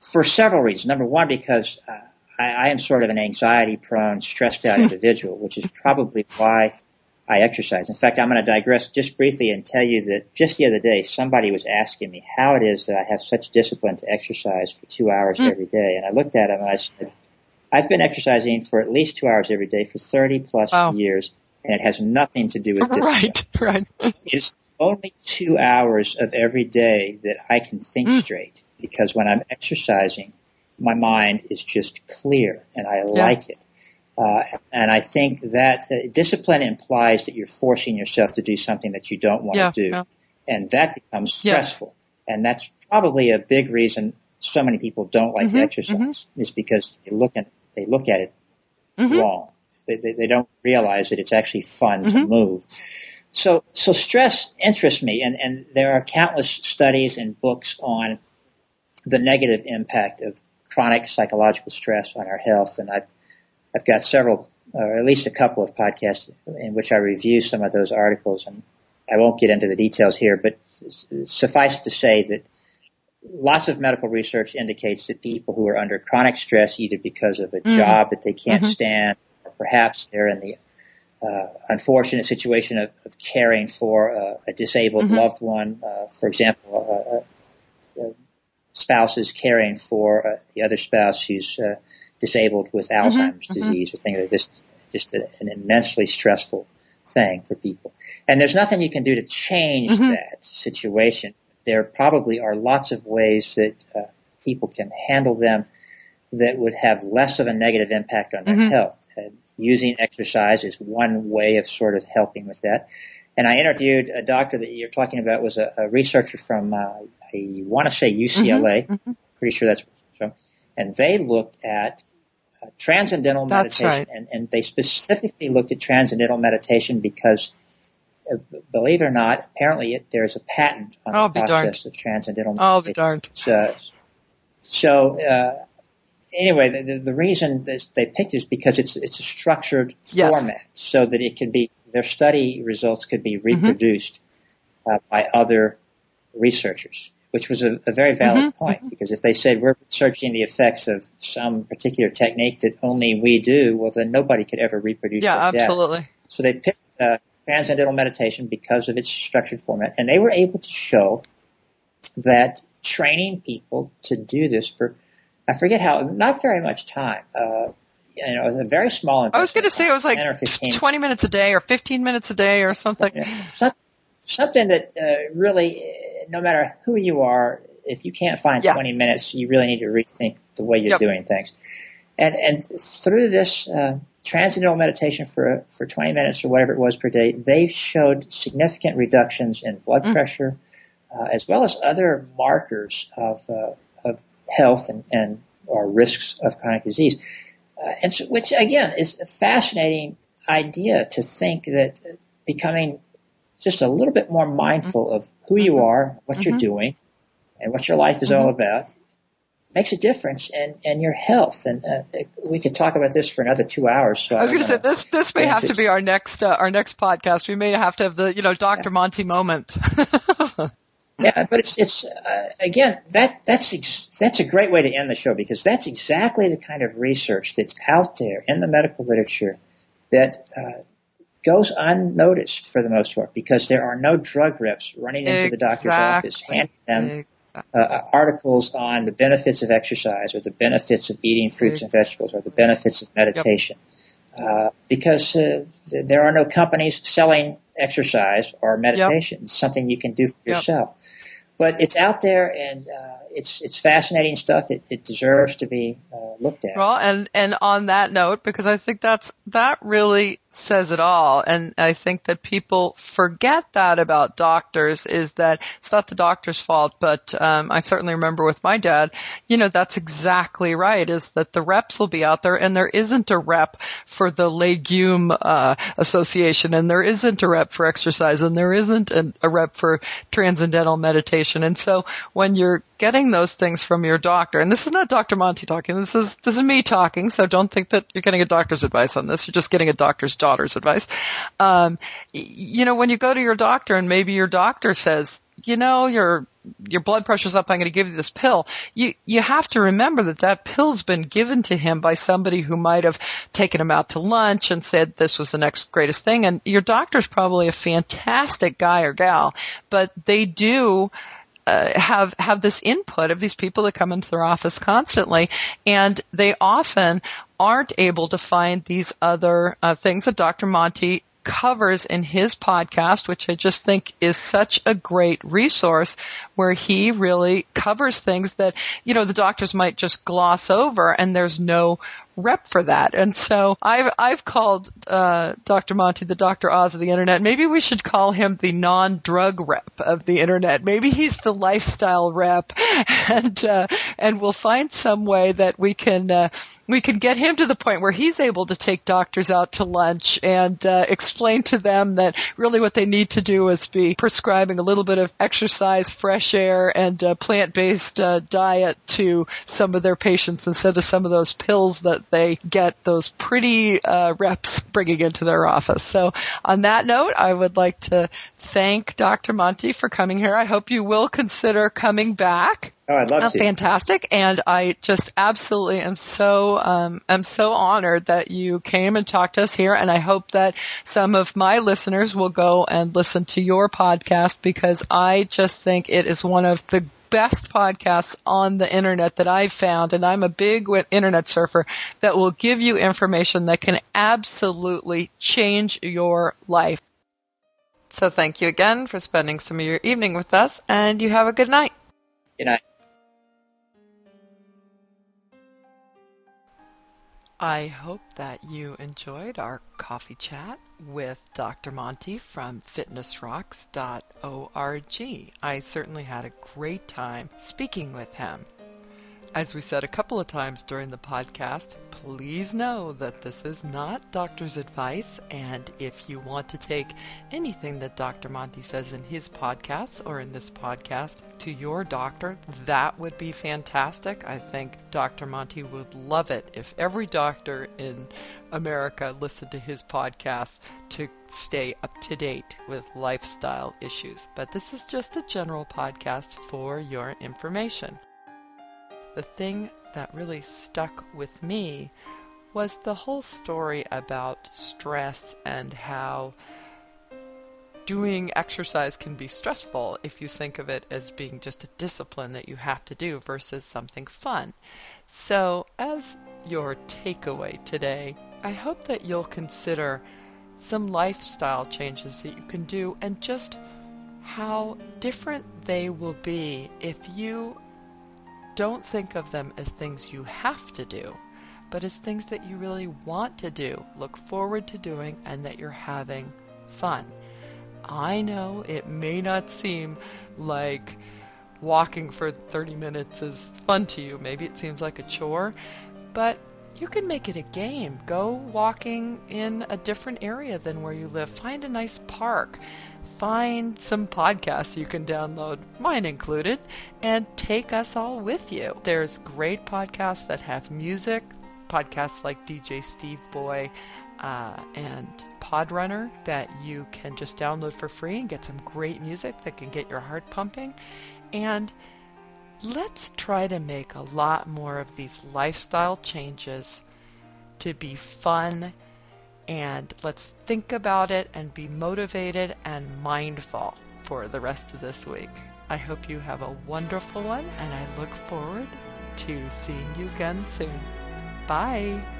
for several reasons. Number one, because uh, I, I am sort of an anxiety prone, stressed out individual, which is probably why I exercise. In fact, I'm going to digress just briefly and tell you that just the other day, somebody was asking me how it is that I have such discipline to exercise for two hours mm. every day. And I looked at him and I said, I've been exercising for at least two hours every day for 30 plus oh. years, and it has nothing to do with discipline. Right, right. it's only two hours of every day that I can think mm. straight because when I'm exercising, my mind is just clear and I yeah. like it. Uh, and I think that uh, discipline implies that you're forcing yourself to do something that you don't want yeah, to do. Yeah. And that becomes stressful. Yes. And that's probably a big reason so many people don't like mm-hmm, exercise mm-hmm. is because they look at, they look at it mm-hmm. wrong. They, they, they, don't realize that it's actually fun to mm-hmm. move. So, so stress interests me and, and there are countless studies and books on the negative impact of chronic psychological stress on our health. And I've, I've got several, or at least a couple of podcasts in which I review some of those articles and I won't get into the details here, but suffice to say that lots of medical research indicates that people who are under chronic stress, either because of a mm. job that they can't mm-hmm. stand, or perhaps they're in the uh, unfortunate situation of, of caring for uh, a disabled mm-hmm. loved one, uh, for example, uh, uh, spouses caring for uh, the other spouse who's uh, disabled with mm-hmm. Alzheimer's mm-hmm. disease, or things like this, just a, an immensely stressful thing for people. And there's nothing you can do to change mm-hmm. that situation. There probably are lots of ways that uh, people can handle them that would have less of a negative impact on their mm-hmm. health. And using exercise is one way of sort of helping with that. And I interviewed a doctor that you're talking about was a, a researcher from, uh, I want to say UCLA. Mm-hmm. mm-hmm. Pretty sure that's from. And they looked at uh, transcendental That's meditation, right. and, and they specifically looked at transcendental meditation because, uh, believe it or not, apparently it, there's a patent on I'll the process of transcendental meditation. I'll be darned. So, so uh, anyway, the, the reason they picked is because it's it's a structured yes. format, so that it can be their study results could be mm-hmm. reproduced mm-hmm. uh, by other researchers which was a, a very valid mm-hmm. point mm-hmm. because if they said we're researching the effects of some particular technique that only we do, well then nobody could ever reproduce yeah, absolutely. Data. So they picked uh, transcendental meditation because of its structured format, and they were able to show that training people to do this for I forget how not very much time. Uh, you know, it was a very small. I was going to say it was like 20 minutes a day or 15 minutes a day or something. Yeah. Something that uh, really no matter who you are, if you can't find yeah. 20 minutes, you really need to rethink the way you're yep. doing things. And and through this uh, transcendental meditation for for 20 minutes or whatever it was per day, they showed significant reductions in blood mm. pressure, uh, as well as other markers of uh, of health and and or risks of chronic disease. Uh, and so, which again is a fascinating idea to think that becoming just a little bit more mindful of who you mm-hmm. are, what you're mm-hmm. doing, and what your life is all mm-hmm. about makes a difference in, in your health. And uh, we could talk about this for another two hours. So I was going to say this this may have to be our next uh, our next podcast. We may have to have the you know Dr. Yeah. Monte moment. yeah, but it's it's uh, again that that's ex- that's a great way to end the show because that's exactly the kind of research that's out there in the medical literature that uh, goes unnoticed for the most part because there are no drug reps running into exactly. the doctor's office handing them exactly. uh, articles on the benefits of exercise or the benefits of eating fruits and vegetables or the benefits of meditation. Yep. Uh, because uh, there are no companies selling exercise or meditation. Yep. It's something you can do for yep. yourself. But it's out there and uh, it's it's fascinating stuff. It, it deserves to be uh, looked at. Well, and and on that note, because I think that's that really says it all. And I think that people forget that about doctors is that it's not the doctor's fault, but um, I certainly remember with my dad, you know, that's exactly right. Is that the reps will be out there, and there isn't a rep for the legume uh, association, and there isn't a rep for exercise, and there isn't a, a rep for transcendental meditation. And so when you're getting those things from your doctor, and this is not Dr. Monte talking, this is this is me talking, so don't think that you're getting a doctor's advice on this. You're just getting a doctor's daughter's advice. Um, you know, when you go to your doctor and maybe your doctor says, you know, you're your blood pressure's up. I'm going to give you this pill. You you have to remember that that pill's been given to him by somebody who might have taken him out to lunch and said this was the next greatest thing. And your doctor's probably a fantastic guy or gal, but they do. Uh, have have this input of these people that come into their office constantly, and they often aren't able to find these other uh, things that Dr. Monte covers in his podcast, which I just think is such a great resource where he really covers things that, you know, the doctors might just gloss over and there's no rep for that. And so I've I've called uh, Dr. Monte the Dr. Oz of the internet. Maybe we should call him the non-drug rep of the internet. Maybe he's the lifestyle rep, and uh, and we'll find some way that we can. Uh, we can get him to the point where he's able to take doctors out to lunch and uh, explain to them that really what they need to do is be prescribing a little bit of exercise, fresh air, and uh, plant-based uh, diet to some of their patients instead of some of those pills that they get those pretty uh, reps bringing into their office. So on that note, I would like to thank Dr. Monte for coming here. I hope you will consider coming back. Oh, I'd love uh, to. Fantastic, and I just absolutely am so um, am so honored that you came and talked to us here. And I hope that some of my listeners will go and listen to your podcast because I just think it is one of the best podcasts on the internet that I've found, and I'm a big internet surfer, that will give you information that can absolutely change your life. So thank you again for spending some of your evening with us, and you have a good night. Good night. I hope that you enjoyed our coffee chat with Dr. Monte from fitnessrocks.org. I certainly had a great time speaking with him. As we said a couple of times during the podcast, please know that this is not doctor's advice. And if you want to take anything that Dr. Monte says in his podcasts or in this podcast to your doctor, that would be fantastic. I think Dr. Monte would love it if every doctor in America listened to his podcast to stay up to date with lifestyle issues. But this is just a general podcast for your information the thing that really stuck with me was the whole story about stress and how doing exercise can be stressful if you think of it as being just a discipline that you have to do versus something fun. So, as your takeaway today, I hope that you'll consider some lifestyle changes that you can do and just how different they will be if you don't think of them as things you have to do, but as things that you really want to do, look forward to doing, and that you're having fun. I know it may not seem like walking for 30 minutes is fun to you. Maybe it seems like a chore, but you can make it a game. Go walking in a different area than where you live. Find a nice park find some podcasts you can download, mine included, and take us all with you. There's great podcasts that have music, podcasts like DJ Steve Boy uh, and Podrunner that you can just download for free and get some great music that can get your heart pumping. And let's try to make a lot more of these lifestyle changes to be fun and let's think about it and be motivated and mindful for the rest of this week. I hope you have a wonderful one, and I look forward to seeing you again soon. Bye.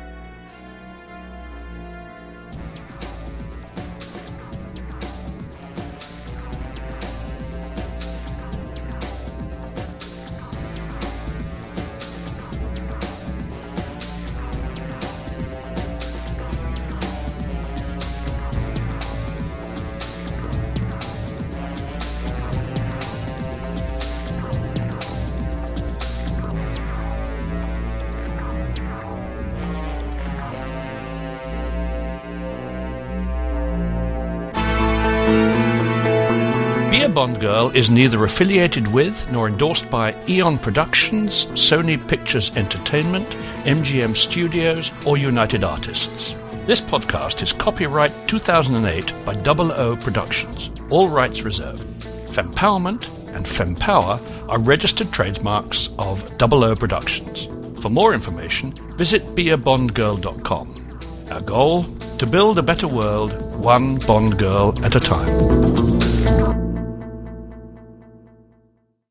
Bond Girl is neither affiliated with nor endorsed by Eon Productions, Sony Pictures Entertainment, MGM Studios, or United Artists. This podcast is copyright 2008 by Double O Productions. All rights reserved. Fempowerment and Fempower are registered trademarks of Double O Productions. For more information, visit beabondgirl.com. Our goal? To build a better world, one Bond girl at a time.